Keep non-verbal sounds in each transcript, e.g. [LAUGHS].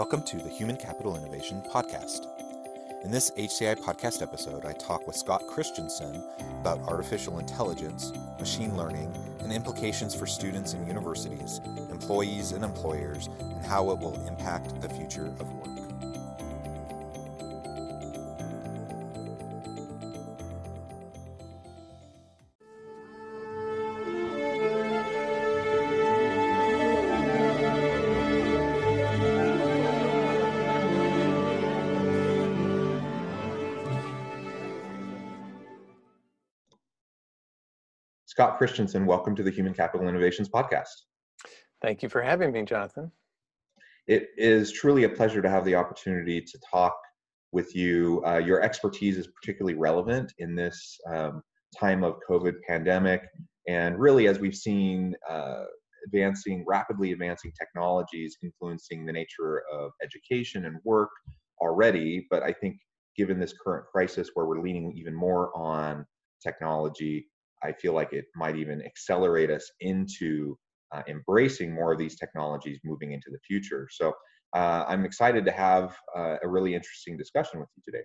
Welcome to the Human Capital Innovation Podcast. In this HCI podcast episode, I talk with Scott Christianson about artificial intelligence, machine learning, and implications for students and universities, employees and employers, and how it will impact the future of work. Scott Christianson, welcome to the Human Capital Innovations Podcast. Thank you for having me, Jonathan. It is truly a pleasure to have the opportunity to talk with you. Uh, your expertise is particularly relevant in this um, time of COVID pandemic, and really, as we've seen, uh, advancing, rapidly advancing technologies influencing the nature of education and work already. But I think, given this current crisis, where we're leaning even more on technology, I feel like it might even accelerate us into uh, embracing more of these technologies moving into the future. So uh, I'm excited to have uh, a really interesting discussion with you today.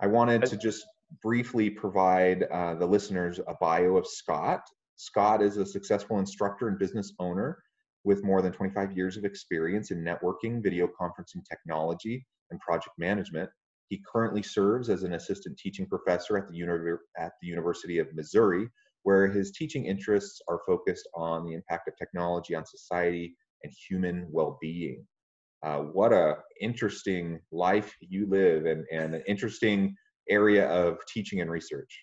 I wanted to just briefly provide uh, the listeners a bio of Scott. Scott is a successful instructor and business owner with more than 25 years of experience in networking, video conferencing technology, and project management. He currently serves as an assistant teaching professor at the, Uni- at the University of Missouri, where his teaching interests are focused on the impact of technology on society and human well-being. Uh, what a interesting life you live and, and an interesting area of teaching and research.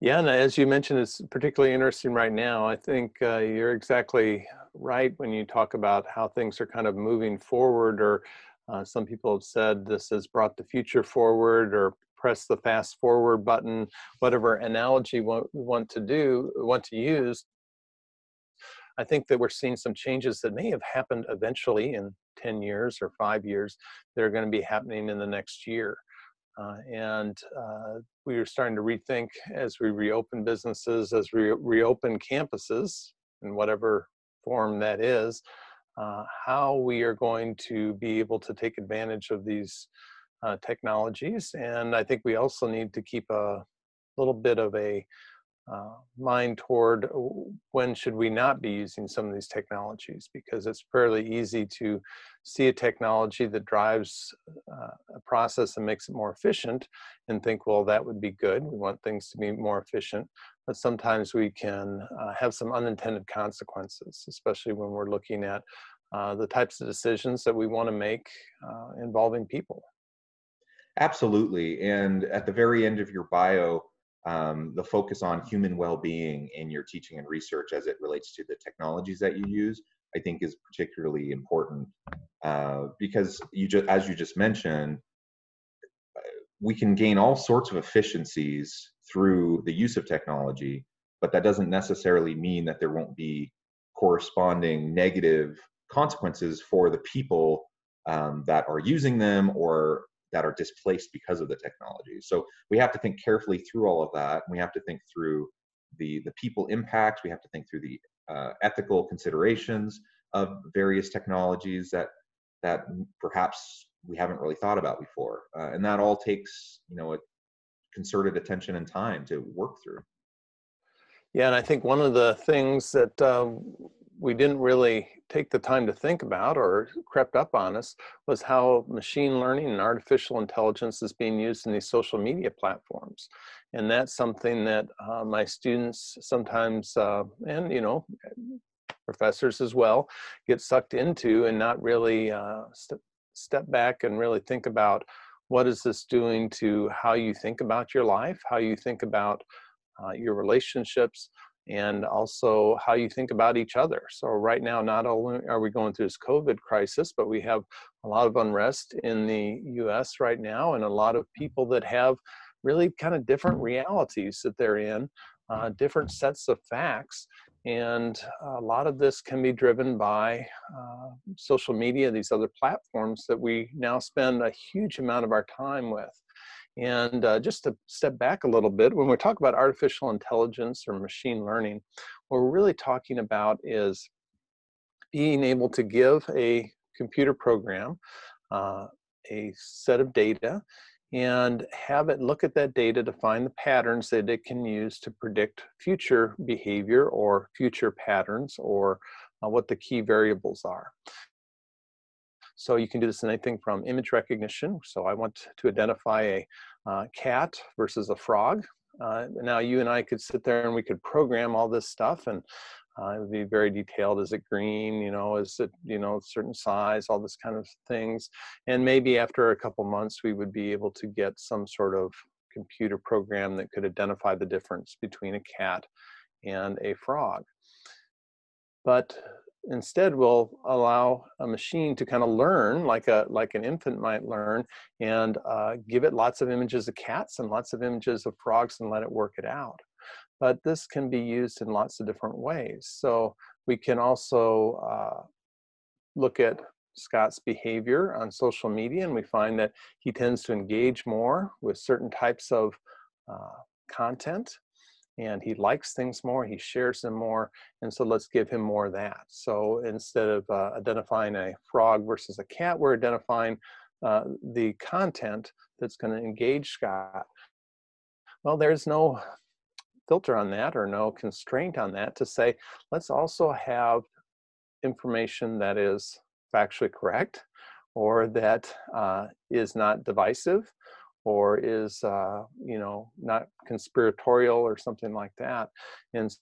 Yeah, and as you mentioned, it's particularly interesting right now. I think uh, you're exactly right when you talk about how things are kind of moving forward or uh, some people have said this has brought the future forward or press the fast forward button, whatever analogy we want to do, want to use. I think that we're seeing some changes that may have happened eventually in 10 years or five years that are going to be happening in the next year. Uh, and uh, we are starting to rethink as we reopen businesses, as we reopen campuses in whatever form that is, uh, how we are going to be able to take advantage of these uh, technologies. And I think we also need to keep a little bit of a uh, mind toward when should we not be using some of these technologies? because it's fairly easy to see a technology that drives uh, a process and makes it more efficient and think well that would be good. We want things to be more efficient. but sometimes we can uh, have some unintended consequences especially when we're looking at uh, the types of decisions that we want to make uh, involving people. Absolutely and at the very end of your bio um, the focus on human well-being in your teaching and research as it relates to the technologies that you use i think is particularly important uh, because you just as you just mentioned we can gain all sorts of efficiencies through the use of technology but that doesn't necessarily mean that there won't be corresponding negative consequences for the people um, that are using them or that are displaced because of the technology. So we have to think carefully through all of that. We have to think through the the people impact. We have to think through the uh, ethical considerations of various technologies that that perhaps we haven't really thought about before, uh, and that all takes you know a concerted attention and time to work through. Yeah, and I think one of the things that um, we didn't really take the time to think about or crept up on us was how machine learning and artificial intelligence is being used in these social media platforms. And that's something that uh, my students sometimes uh, and you know professors as well get sucked into and not really uh, st- step back and really think about what is this doing to how you think about your life how you think about uh, your relationships and also how you think about each other. So, right now, not only are we going through this COVID crisis, but we have a lot of unrest in the US right now, and a lot of people that have really kind of different realities that they're in, uh, different sets of facts. And a lot of this can be driven by uh, social media, these other platforms that we now spend a huge amount of our time with. And uh, just to step back a little bit, when we talk about artificial intelligence or machine learning, what we're really talking about is being able to give a computer program uh, a set of data and have it look at that data to find the patterns that it can use to predict future behavior or future patterns or uh, what the key variables are. So you can do this in anything from image recognition. So I want to identify a uh, cat versus a frog. Uh, now you and I could sit there and we could program all this stuff and uh, it would be very detailed. Is it green? You know, is it you know certain size? All this kind of things. And maybe after a couple months, we would be able to get some sort of computer program that could identify the difference between a cat and a frog. But instead we'll allow a machine to kind of learn like a like an infant might learn and uh, give it lots of images of cats and lots of images of frogs and let it work it out. But this can be used in lots of different ways. So we can also uh, look at Scott's behavior on social media and we find that he tends to engage more with certain types of uh, content and he likes things more, he shares them more, and so let's give him more of that. So instead of uh, identifying a frog versus a cat, we're identifying uh, the content that's going to engage Scott. Well, there's no filter on that or no constraint on that to say, let's also have information that is factually correct or that uh, is not divisive or is uh, you know not conspiratorial or something like that and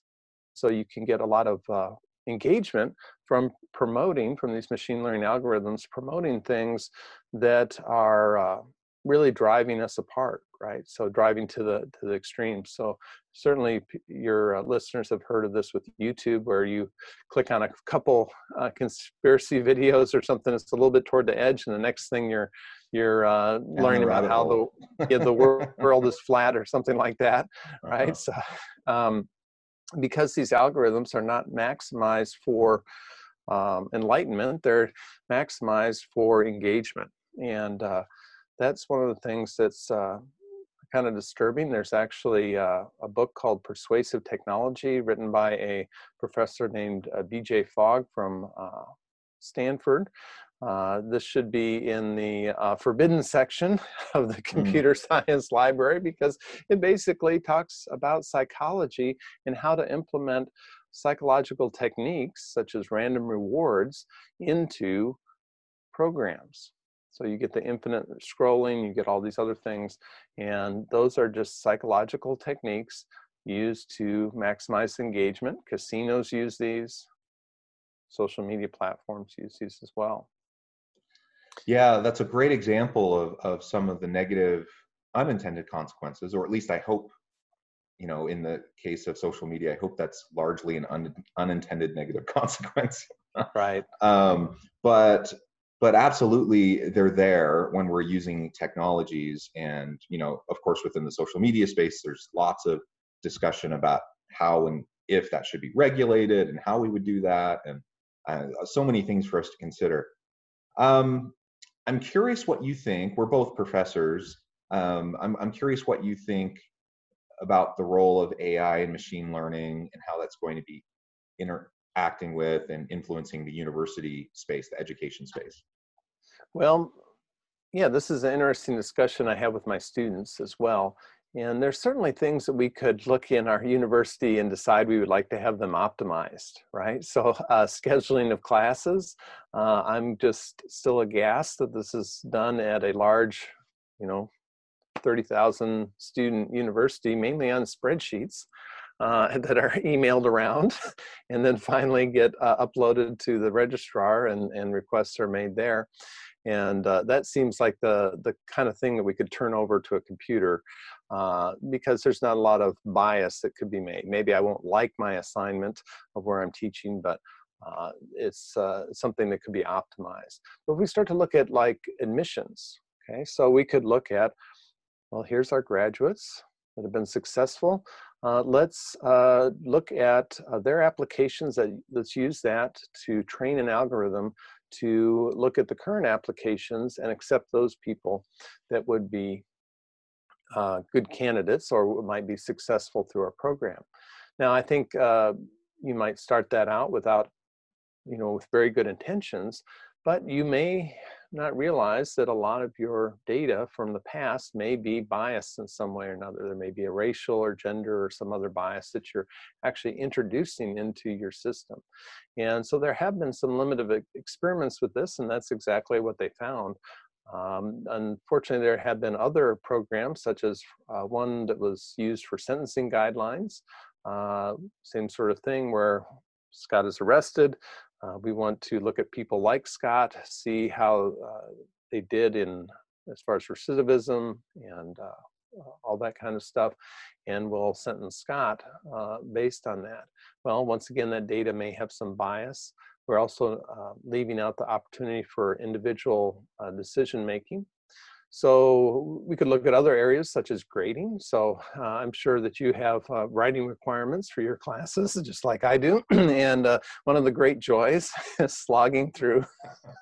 so you can get a lot of uh, engagement from promoting from these machine learning algorithms promoting things that are uh, really driving us apart right? So driving to the to the extreme. So certainly your uh, listeners have heard of this with youtube where you click on a couple uh, conspiracy [LAUGHS] videos or something it's a little bit toward the edge and the next thing you're you're uh, learning about how the [LAUGHS] yeah, the [LAUGHS] world is flat or something like that right uh-huh. so um, because these algorithms are not maximized for um, enlightenment they're maximized for engagement and uh, that's one of the things that's uh, kind of disturbing. There's actually uh, a book called Persuasive Technology written by a professor named uh, BJ Fogg from uh, Stanford. Uh, this should be in the uh, forbidden section [LAUGHS] of the hmm. computer mm. [LAUGHS] science library because it basically talks about psychology and how to implement psychological techniques such as random rewards into programs. So you get the infinite scrolling, you get all these other things, and those are just psychological techniques used to maximize engagement. Casinos use these, social media platforms use these as well. Yeah, that's a great example of, of some of the negative unintended consequences, or at least I hope, you know, in the case of social media, I hope that's largely an un, unintended negative [LAUGHS] consequence. right. Um, but but absolutely they're there when we're using technologies and you know of course within the social media space there's lots of discussion about how and if that should be regulated and how we would do that and uh, so many things for us to consider um, i'm curious what you think we're both professors um, I'm, I'm curious what you think about the role of ai and machine learning and how that's going to be interacting with and influencing the university space the education space well, yeah, this is an interesting discussion I have with my students as well. And there's certainly things that we could look in our university and decide we would like to have them optimized, right? So [LAUGHS] uh, scheduling of classes, uh, I'm just still aghast that this is done at a large, you know, 30,000 student university, mainly on spreadsheets. uh, [LAUGHS] that are emailed around [LAUGHS] and then finally get uh, uploaded to the registrar and, and requests are made there. And uh, that seems like the, the kind of thing that we could turn over to a computer uh, because there's not a lot of bias that could be made. Maybe I won't like my assignment of where I'm teaching, but uh, it's uh, something that could be optimized. But if we start to look at like admissions, okay, so we could look at, well, here's our graduates that have been successful. Uh, let's uh, look at their applications that let's use that to train an algorithm to look at the current applications and accept those people that would be uh, good candidates or might be successful through our program. Now, I think uh, you might start that out without, you know, with very good intentions, but you may not realize that a lot of your data from the past may be biased in some way or another. There may be a racial or gender or some other bias that you're actually introducing into your system. And so there have been some limited experiments with this, and that's exactly what they found. Um, unfortunately, there have been other programs, such as uh, one that was used for sentencing guidelines, uh, same sort of thing where Scott is arrested. Uh, we want to look at people like Scott, see how uh, they did in as far as recidivism and uh, all that kind of stuff, and we'll sentence Scott uh, based on that. Well, once again, that data may have some bias. We're also uh, leaving out the opportunity for individual uh, decision making. So we could look at other areas such as grading. So uh, I'm sure that you have uh, writing requirements for your classes, just like I do. [CLEARS THROAT] and uh, one of the great joys [LAUGHS] is slogging through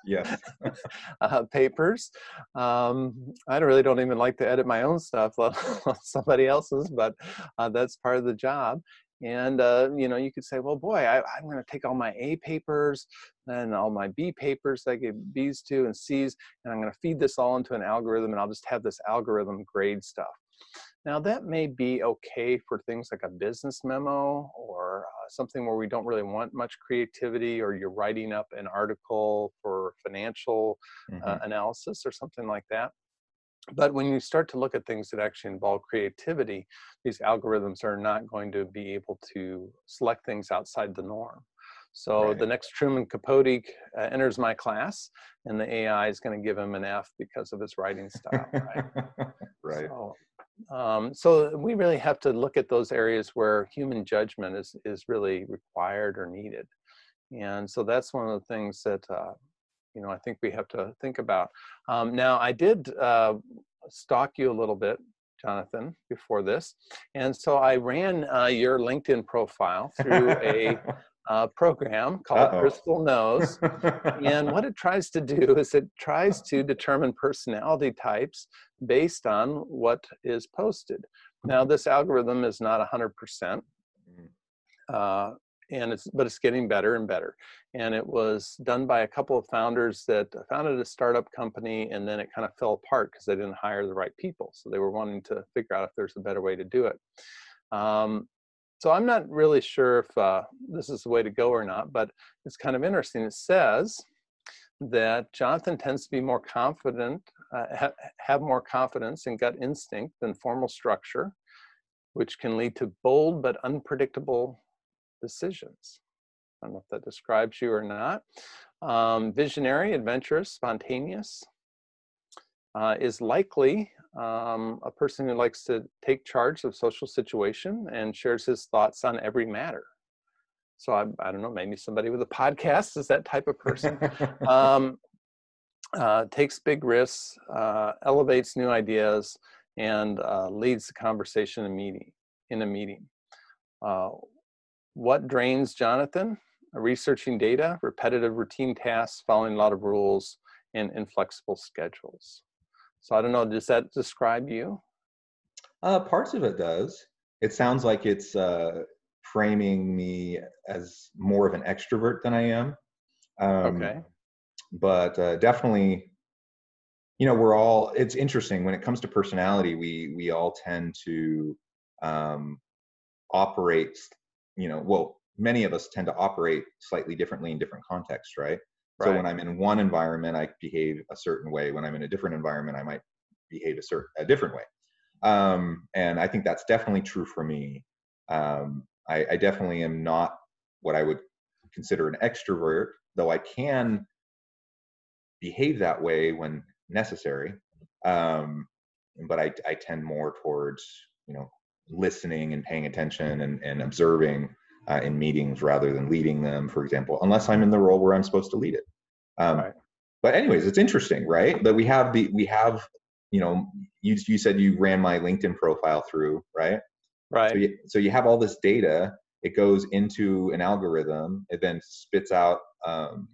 yes. [LAUGHS] Uh, papers. Um, I really don't even like to edit my own stuff, [LAUGHS] somebody else's, but uh, that's part of the job and uh, you know you could say well boy I, am going to take all my a papers and all my b papers that i gave b's to and c's and i'm going to feed this all into an algorithm and i'll just have this algorithm grade stuff now that may be okay for things like a business memo or uh, something where we don't really want much creativity or you're writing up an article for financial uh, mm-hmm. uh, analysis or something like that but when you start to look at things that actually involve creativity, these algorithms are not going to be able to select things outside the norm. So right. the next Truman Capote uh, enters my class, and the AI is going to give him an F because of his writing style. Right. [LAUGHS] right. So, um, so we really have to look at those areas where human judgment is is really required or needed, and so that's one of the things that uh, you know I think we have to think about. Um, now I did uh, stalk you a little bit, Jonathan, before this, and so I ran uh, your LinkedIn profile through a [LAUGHS] uh, program called Uh-oh. Crystal Knows, [LAUGHS] and what it tries to do is it tries to determine personality types based on what is posted. Now this algorithm is not 100%. Mm. Uh, and it's but it's getting better and better. And it was done by a couple of founders that founded a startup company and then it kind of fell apart because they didn't hire the right people. So they were wanting to figure out if there's a better way to do it. Um, so i'm not really sure if uh, this is the way to go or not but it's kind of interesting. It says that jonathan tends to be more confident uh, ha- have more confidence in gut instinct than formal structure which can lead to bold but unpredictable decisions. I don't know if that describes you or not. Um, visionary, adventurous, spontaneous uh, is likely um, a person who likes to take charge of social situation and shares his thoughts on every matter. So I, I don't know, maybe somebody with a podcast is that type of person. [LAUGHS] um, uh, takes big risks, uh, elevates new ideas, and uh, leads the conversation in meeting in a meeting. What drains Jonathan? Researching data, repetitive routine tasks, following a lot of rules, and inflexible schedules. So I don't know, does that describe you? Uh, parts of it does. It sounds like it's uh, framing me as more of an extrovert than I am. Um, okay. But uh, definitely, you know, we're all. It's interesting when it comes to personality. We we all tend to um, operate you know, well, many of us tend to operate slightly differently in different contexts, right? right? So when I'm in one environment, I behave a certain way. When I'm in a different environment, I might behave a certain a different way. Um, and I think that's definitely true for me. Um, I, I definitely am not what I would consider an extrovert, though I can behave that way when necessary. Um, but I, I tend more towards you know listening and paying attention and, and observing uh, in meetings rather than leading them, for example, unless I'm in the role where I'm supposed to lead it. Um, right. But anyways, it's interesting, right? That we have the we have you know you you said you ran my LinkedIn profile through, right? Right. So you, so you have all this data. It goes into an algorithm. It then spits out um,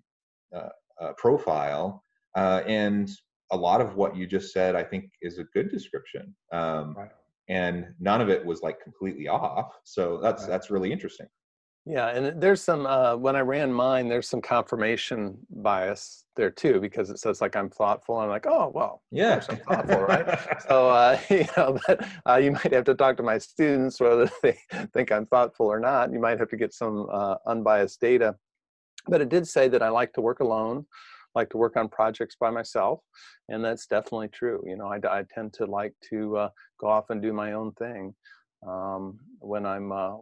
a profile, uh, and a lot of what you just said, I think, is a good description. Um, right. And none of it was like completely off. So that's right. that's really interesting. Yeah, and there's some uh, when I ran mine, there's some confirmation bias there too because it says like I'm thoughtful. I'm like, oh well, yeah, I'm thoughtful, right? [LAUGHS] so uh, [LAUGHS] you know, but uh, you might have to talk to my students whether [LAUGHS] they think I'm thoughtful or not. You might have to get some uh, unbiased data. But it did say that I like to work alone, like to work on projects by myself, and that's definitely true. You know, I, I tend to like to uh, go off and do my own thing um, when I'm uh,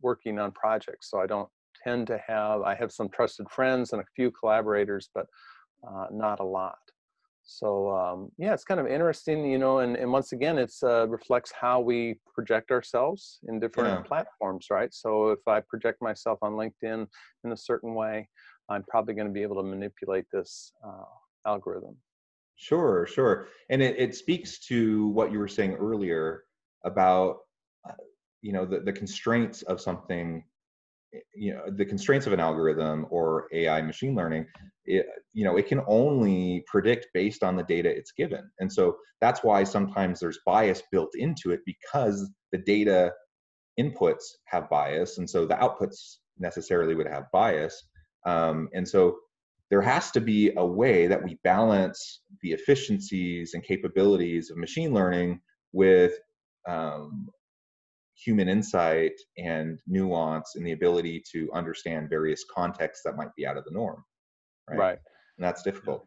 working on projects. So I don't tend to have, I have some trusted friends and a few collaborators, but uh, not a lot. So um, yeah, it's kind of interesting, you know, and, and once again, it's uh, reflects how we project ourselves in different yeah. platforms, right? So if I project myself on LinkedIn in a certain way, I'm probably going to be able to manipulate this uh, algorithm. Sure, sure. And it, it speaks to what you were saying earlier about you know the, the constraints of something eh, you know the constraints of an algorithm or ai machine learning it, you know it can only predict based on the data it's given and so that's why sometimes there's bias built into it because the data inputs have bias and so the outputs necessarily would have bias um, and so there has to be a way that we balance the efficiencies and capabilities of machine learning with um, human insight and nuance and the ability to understand various contexts that might be out of the norm right, right. and that's difficult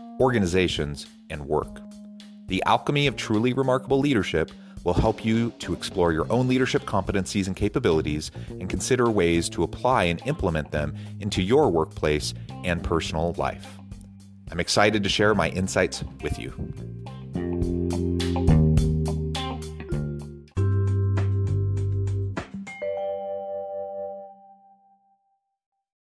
organizations, and work. The alchemy of truly remarkable leadership will help you to explore your own leadership competencies and capabilities and consider ways to apply and implement them into your workplace and personal life. I'm excited to share my insights with you.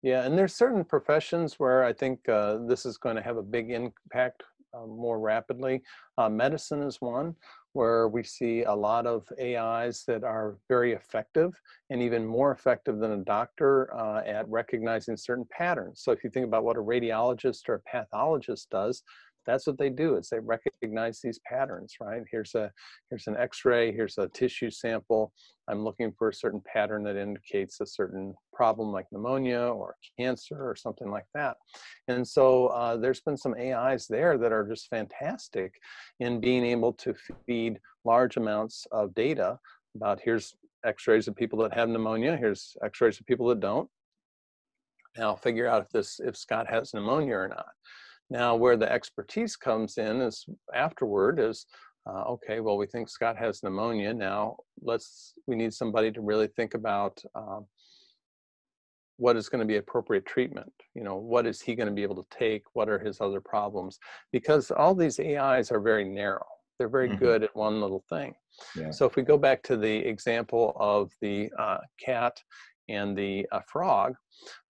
Yeah, and there's certain professions where I think uh, this is going to have a big impact uh, more rapidly. Uh, medicine is one where we see a lot of AIs that are very effective and even more effective than a doctor uh, at recognizing certain patterns. So if you think about what a radiologist or a pathologist does, that's what they do is they recognize these patterns right? Here's a here's an x-ray here's a tissue sample. I'm looking for a certain pattern that indicates a certain problem like pneumonia or cancer or something like that. And so uh, there's been some ais there that are just fantastic in being able to feed large amounts of data about here's x-rays of people that have pneumonia here's x-rays of people that don't. Now figure out if this if scott has pneumonia or not now, where the expertise comes in is afterward is uh, okay. Well, we think Scott has pneumonia. Now, let's we need somebody to really think about. Um, what is going to be appropriate treatment you know what is he going to be able to take what are his other problems because all these ais are very narrow they're very mm-hmm. good at one little thing yeah. so if we go back to the example of the uh, cat and the uh, frog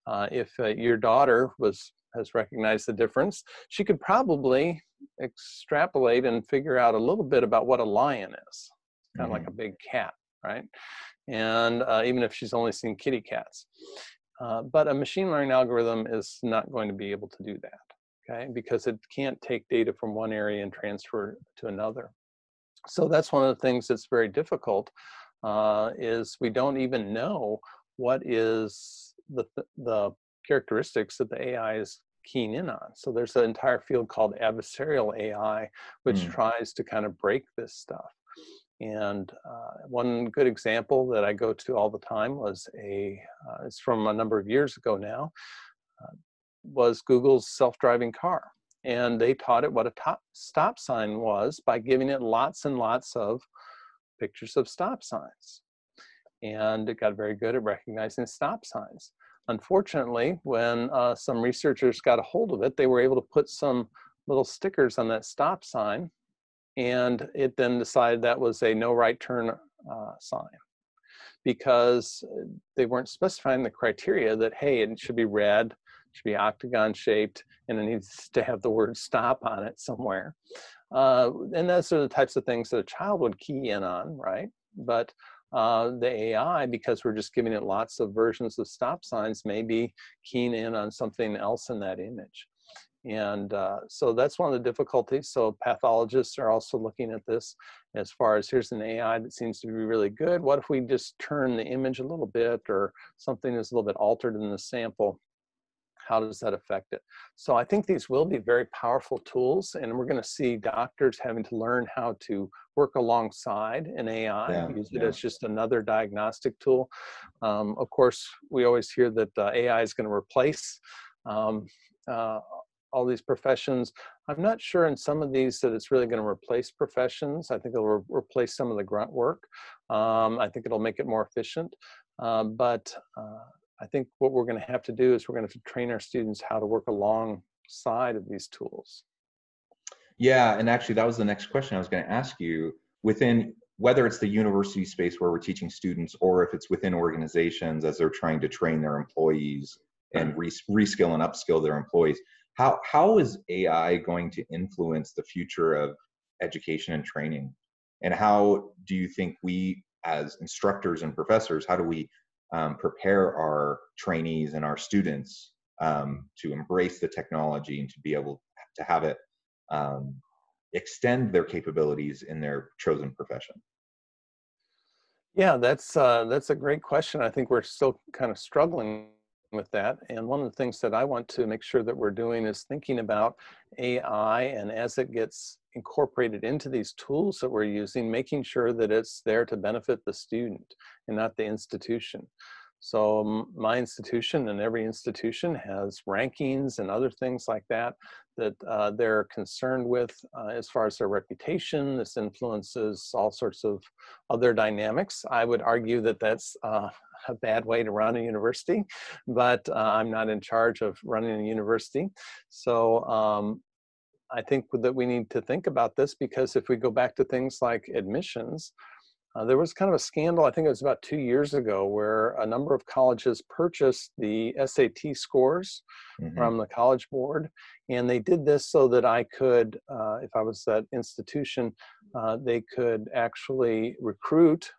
uh, if uh, your daughter was has recognized the difference she could probably extrapolate and figure out a little bit about what a lion is kind of mm-hmm. like a big cat right and uh, even if she's only seen kitty cats uh, but a machine learning algorithm is not going to be able to do that, okay? Because it can't take data from one area and transfer to another. So that's one of the things that's very difficult uh, is we don't even know what is the, the characteristics that the AI is keen in on. So there's an entire field called adversarial AI, which mm. tries to kind of break this stuff. And uh, one good example that I go to all the time was a, uh, it's from a number of years ago now, uh, was Google's self-driving car. And they taught it what a top, stop sign was by giving it lots and lots of pictures of stop signs. And it got very good at recognizing stop signs. Unfortunately, when uh, some researchers got a hold of it, they were able to put some little stickers on that stop sign and it then decided that was a no right turn uh, sign. Because uh, they weren't specifying the criteria that hey it should be red should be octagon shaped and it needs to have the word stop on it somewhere. Uh, and those are the types of things that a child would key in on right? But uh, the AI, because we're just giving it lots of versions of stop signs, may be keen in on something else in that image. And uh, so that's one of the difficulties. So pathologists are also looking at this as far as here's an AI that seems to be really good. What if we just turn the image a little bit or something is a little bit altered in the sample? How does that affect it? So I think these will be very powerful tools and we're gonna see doctors having to learn how to work alongside an AI, yeah, use it yeah. as just another diagnostic tool. Um, of course, we always hear that uh, AI is gonna replace um, uh, all these professions. I'm not sure in some of these that it's really going to replace professions. I think it'll re replace some of the grunt work. Um, I think it'll make it more efficient. Um, but uh, I think what we're going to have to do is we're going to to train our students how to work alongside of these tools. Yeah, and actually that was the next question I was going to ask you. Within whether it's the university space where we're teaching students or if it's within organizations as they're trying to train their employees and re reskill and upskill their employees, how how is AI going to influence the future of education and training? And how do you think we, as instructors and professors, how do we um, prepare our trainees and our students um, to embrace the technology and to be able to have it um, extend their capabilities in their chosen profession? Yeah, that's uh, that's a great question. I think we're still kind of struggling with that. And one of the things that I want to make sure that we're doing is thinking about AI and as it gets incorporated into these tools that we're using, making sure that it's there to benefit the student and not the institution. So my institution and every institution has rankings and other things like that that uh, they're concerned with uh, as far as their reputation. This influences all sorts of other dynamics. I would argue that that's uh, a bad way to run a university, but uh, I'm not in charge of running a university. So um, I think that we need to think about this because if we go back to things like admissions, uh, there was kind of a scandal, I think it was about two years ago, where a number of colleges purchased the SAT scores mm-hmm. from the College Board. And they did this so that I could, uh, if I was that institution, uh, they could actually recruit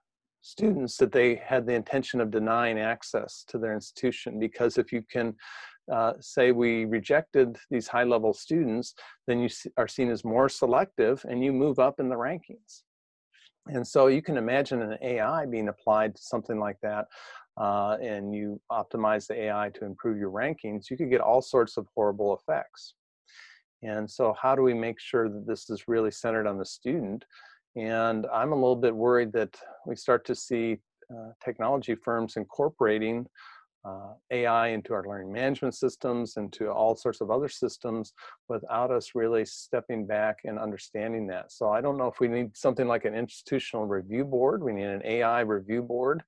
students that they had the intention of denying access to their institution because if you can uh, say we rejected these high level students then you are seen as more selective and you move up in the rankings and so you can imagine an ai being applied to something like that uh, and you optimize the ai to improve your rankings you could get all sorts of horrible effects. And so how do we make sure that this is really centered on the student? And I'm a little bit worried that we start to see uh, technology firms incorporating uh, AI into our learning management systems, into all sorts of other systems without us really stepping back and understanding that. So I don't know if we need something like an institutional review board. We need an AI review board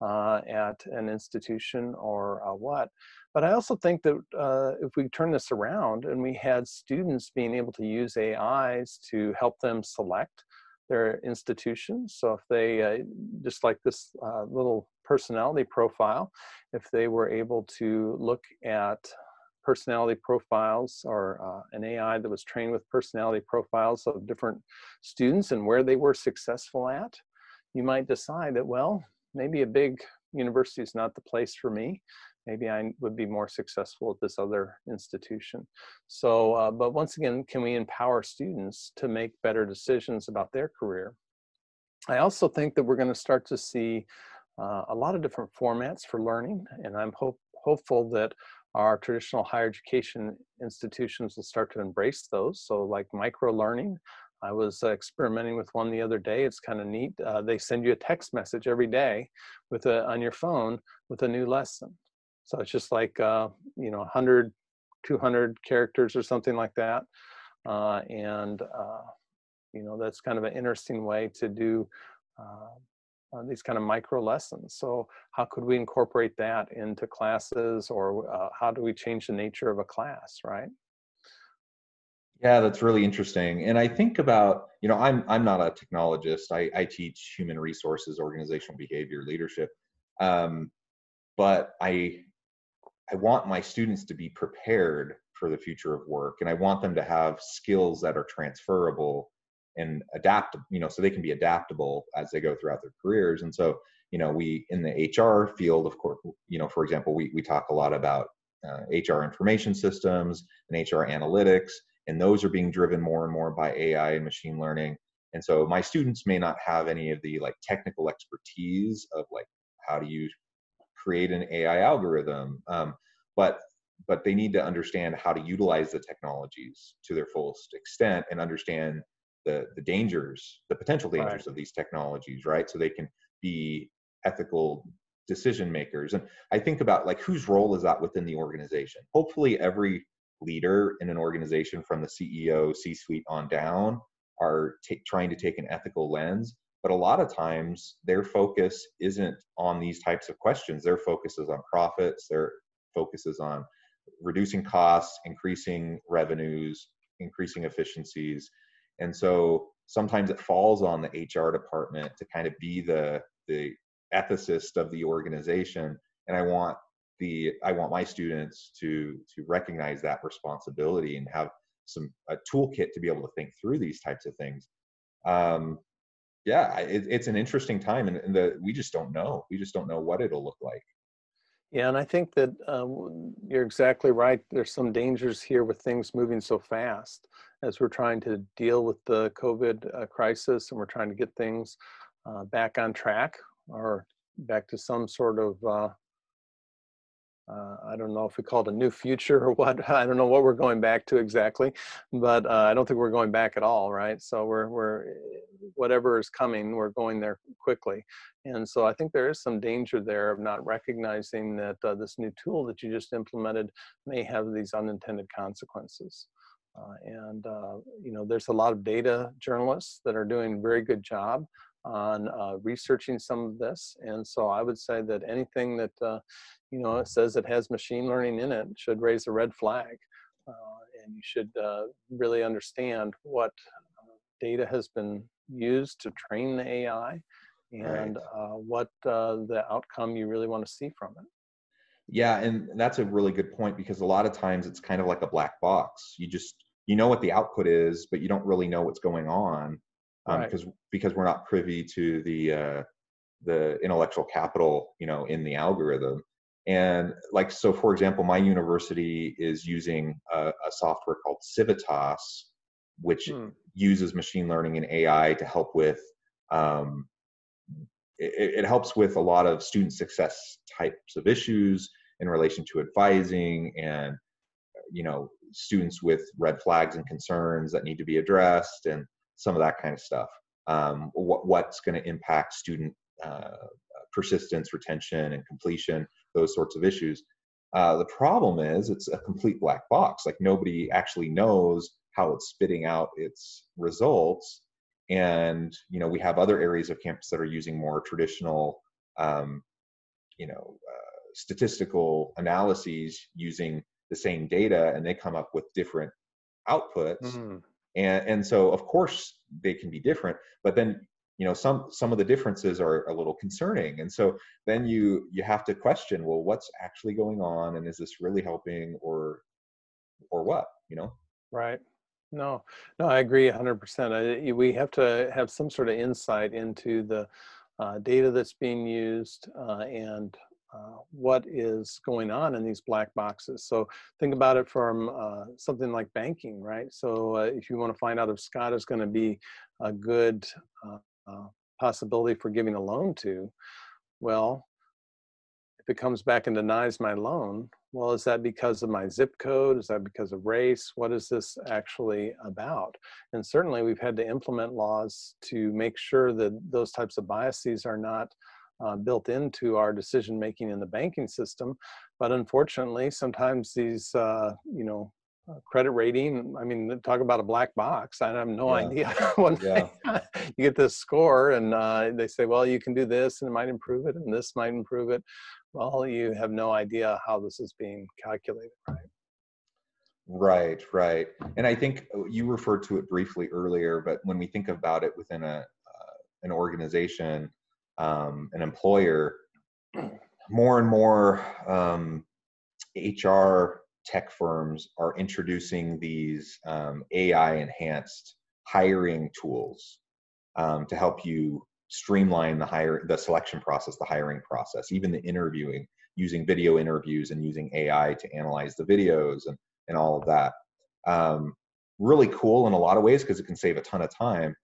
uh, at an institution or uh, what. But I also think that uh, if we turn this around and we had students being able to use AIs to help them select their institutions. So if they, uh, just like this little personality profile, if they were able to look at personality profiles or uh, an AI that was trained with personality profiles of different students and where they were successful at, you might decide that, well, maybe a big university is not the place for me. Maybe I would be more successful at this other institution. So, uh, but once again, can we empower students to make better decisions about their career? I also think that we're going to start to see uh, a lot of different formats for learning, and I'm hope, hopeful that our traditional higher education institutions will start to embrace those. So, like micro learning, I was uh, experimenting with one the other day. It's kind of neat. Uh, they send you a text message every day with a on your phone with a new lesson. So it's just like uh, you know 100, 200 characters or something like that, uh, and uh, you know that's kind of an interesting way to do. Uh, these kind of micro lessons. So, how could we incorporate that into classes, or how do we change the nature of a class, right? Yeah, that's really interesting. And I think about, you know, I'm I'm not a technologist. I, I teach human resources, organizational behavior, leadership. Um, but I I want my students to be prepared for the future of work, and I want them to have skills that are transferable and adapt. You know, so they can be adaptable as they go throughout their careers. And so, you know, we in the HR field, of course, you know, for example, we we talk a lot about uh, HR information systems and HR analytics and those are being driven more and more by AI and machine learning. And so my students may not have any of the like technical expertise of like how do you create an AI algorithm, um, but but they need to understand how to utilize the technologies to their fullest extent and understand the the dangers, the potential dangers right. of these technologies, right? So they can be ethical decision makers. And I think about like whose role is that within the organization? Hopefully every leader in an organization from the CEO, C suite on down are t- trying to take an ethical lens. But a lot of times their focus isn't on these types of questions. Their focus is on profits, their focus is on reducing costs, increasing revenues, increasing efficiencies. And so sometimes it falls on the HR department to kind of be the, the ethicist of the organization. And I want the i want my students to to recognize that responsibility and have some a toolkit to be able to think through these types of things um yeah it, it's an interesting time and, and the we just don't know we just don't know what it'll look like yeah, and I think that um, you're exactly right. There's some dangers here with things moving so fast as we're trying to deal with the COVID uh, crisis and we're trying to get things uh, back on track or back to some sort of uh, uh, I don't know if we call it a new future or [LAUGHS] what. I don't know what we're going back to exactly, but uh, I don't think we're going back at all, right? So we're we're whatever is coming, we're going there quickly, and so I think there is some danger there of not recognizing that uh, this new tool that you just implemented may have these unintended consequences. Uh, and uh, you know, there's a lot of data journalists that are doing a very good job on uh, researching some of this. And so I would say that anything that, uh, you know, it says it has machine learning in it should raise a red flag. Uh, and you should uh, really understand what data has been used to train the AI and. Uh, what the outcome you really want to see from it. Yeah, and that's a really good point because a lot of times it's kind of like a black box. You just you know what the output is, but you don't really know what's going on um, right. because because we're not privy to the uh, the intellectual capital you know in the algorithm and like so for example my university is using a, a software called civitas which hmm. uses machine learning and ai to help with um, it, it, helps with a lot of student success types of issues in relation to advising and you know students with red flags and concerns that need to be addressed and some of that kind of stuff. Um, what, what's going to impact student uh, persistence, retention, and completion, those sorts of issues. Uh, the problem is it's a complete black box. Like nobody actually knows how it's spitting out its results. And you know we have other areas of campus that are using more traditional um, you know uh, statistical analyses using the same data and they come up with different outputs. Mm-hmm. and and so of course they can be different but then you know some some of the differences are a little concerning. And so then you you have to question well what's actually going on and is this really helping or or what you know? Right. No no i agree 100% I, we have to have some sort of insight into the uh, data that's being used uh, and uh, what is going on in these black boxes. So think about it from uh, something like banking, right? So uh, if you want to find out if Scott is going to be a good uh, possibility for giving a loan to, well, if it comes back and denies my loan, well, is that because of my zip code? Is that because of race? What is this actually about? And certainly we've had to implement laws to make sure that those types of biases are not uh, built into our decision making in the banking system. But unfortunately, sometimes these, uh, you know, uh, credit rating, I mean, talk about a black box. I have no yeah. idea. [LAUGHS] when yeah. [LAUGHS] you get this score and uh, they say, well, you can do this and it might improve it and this might improve it. Well, you have no idea how this is being calculated, right? Right, right. And I think uh, you referred to it briefly earlier, but when we think about it within a uh, an organization, um, an employer, more and more um, HR tech firms are introducing these um, AI enhanced hiring tools um, to help you streamline the hire the selection process, the hiring process, even the interviewing, using video interviews and using AI to analyze the videos and and all of that. Um, really cool in a lot of ways because it can save a ton of time.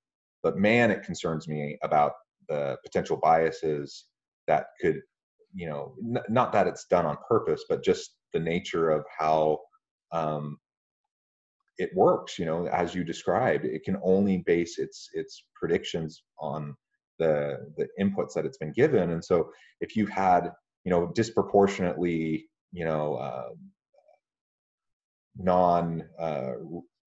But man, it concerns me about the potential biases that could, you know, n- not that it's done on purpose, but just the nature of how um, it works. You know, as you described, it can only base its its predictions on the the inputs that it's been given. And so, if you've had, you know, disproportionately, you know, uh, non uh,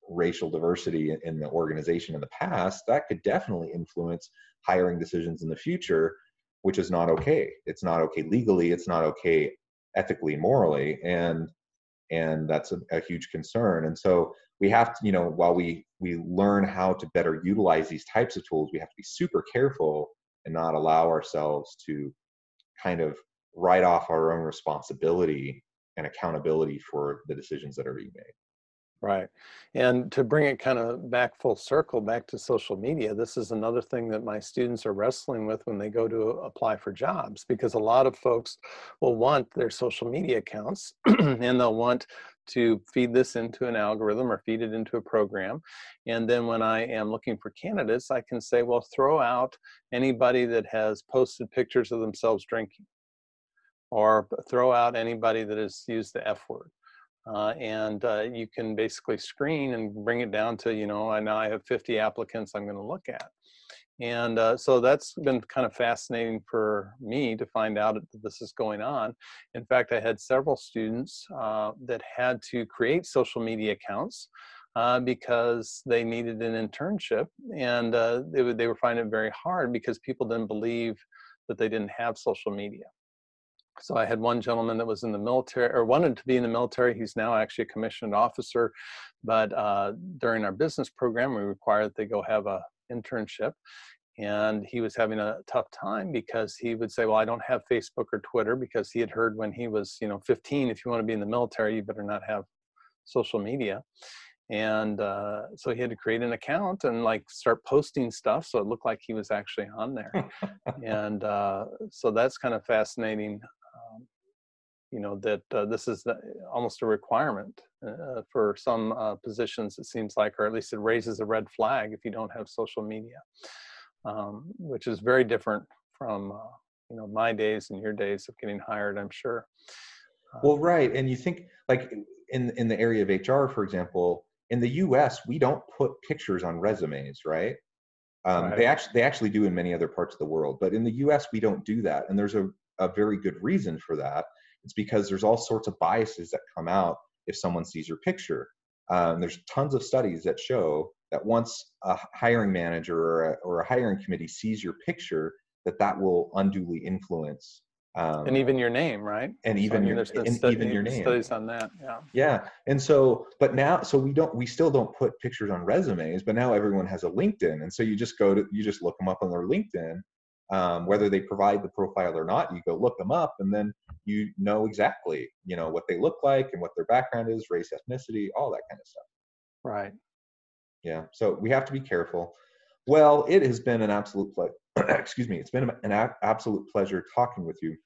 racial diversity in the organization in the past, that could definitely influence hiring decisions in the future, which is not okay. It's not okay legally. It's not okay ethically, morally, and and that's a, a huge concern. And so we have to, you know, while we we learn how to better utilize these types of tools, we have to be super careful and not allow ourselves to kind of write off our own responsibility and accountability for the decisions that are being made. Right. And to bring it kind of back full circle, back to social media, this is another thing that my students are wrestling with when they go to apply for jobs, because a lot of folks will want their social media accounts [CLEARS THROAT] and they'll want to feed this into an algorithm or feed it into a program. And then when I am looking for candidates, I can say, well, throw out anybody that has posted pictures of themselves drinking or throw out anybody that has used the F word uh, and uh, you can basically screen and bring it down to you know I now I have 50 applicants I'm going to look at. And uh, so that's been kind of fascinating for me to find out that this is going on. In fact I had several students uh, that had to create social media accounts uh, because they needed an internship and uh, they, they were finding it very hard because people didn't believe that they didn't have social media so I had one gentleman that was in the military or wanted to be in the military. He's now actually a commissioned officer, but uh, during our business program, we required that they go have a internship. And he was having a tough time because he would say, "Well, I don't have Facebook or Twitter," because he had heard when he was, you know, 15, if you want to be in the military, you better not have social media and uh, so he had to create an account and like start posting stuff so it looked like he was actually on there [LAUGHS] and uh, so that's kind of fascinating um, you know that uh, this is the, almost a requirement uh, for some uh, positions it seems like or at least it raises a red flag if you don't have social media um, which is very different from uh, you know my days and your days of getting hired i'm sure well right and you think like in in the area of hr for example in the us we don't put pictures on resumes right um, right. They actually they actually do in many other parts of the world, but in the U.S. we don't do that, and there's a a very good reason for that. It's because there's all sorts of biases that come out if someone sees your picture. Um, there's tons of studies that show that once a hiring manager or a, or a hiring committee sees your picture, that that will unduly influence Um, and even your name, right? And even I mean, your and study, even your name. Studies on that, yeah. Yeah, and so, but now, so we don't, we still don't put pictures on resumes, but now everyone has a LinkedIn, and so you just go to, you just look them up on their LinkedIn, um, whether they provide the profile or not. You go look them up, and then you know exactly, you know, what they look like and what their background is, race, ethnicity, all that kind of stuff. Right. Yeah. So we have to be careful. Well, it has been an absolute pleasure. [CLEARS THROAT] excuse me. It's been an a- absolute pleasure talking with you.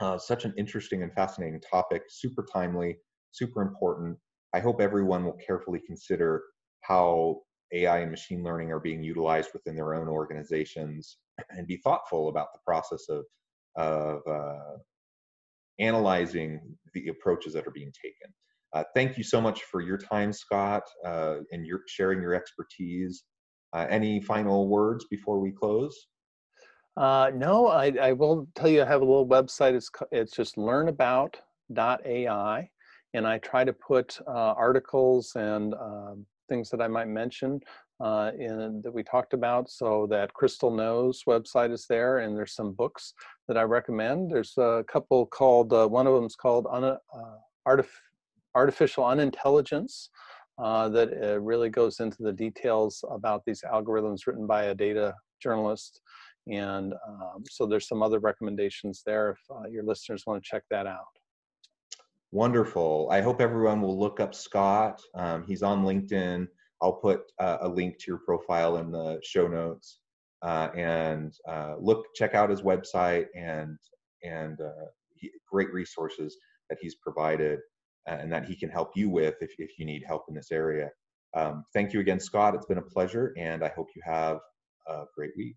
Uh, such an interesting and fascinating topic, super timely, super important. I hope everyone will carefully consider how AI and machine learning are being utilized within their own organizations [CLEARS THROAT] and be thoughtful about the process of, of uh, analyzing the approaches that are being taken. Uh, thank you so much for your time, Scott, uh, and your sharing your expertise. Uh, any final words before we close? Uh, no, I, I, will tell you I have a little website. It's, it's just learnabout.ai. And I try to put uh, articles and um, things that I might mention uh, in, that we talked about so that Crystal Knows website is there. And there's some books that I recommend. There's a couple called, uh, one of them is called Un- uh, Artif- Artificial Unintelligence. Uh, that uh, really goes into the details about these algorithms written by a data journalist. And um, so there's some other recommendations there if uh, your listeners want to check that out. Wonderful. I hope everyone will look up Scott. Um, he's on LinkedIn. I'll put uh, a link to your profile in the show notes. Uh, and uh, look, check out his website and and he, great resources that he's provided and that he can help you with if, if you need help in this area. Um, thank you again, Scott. It's been a pleasure, and I hope you have a great week.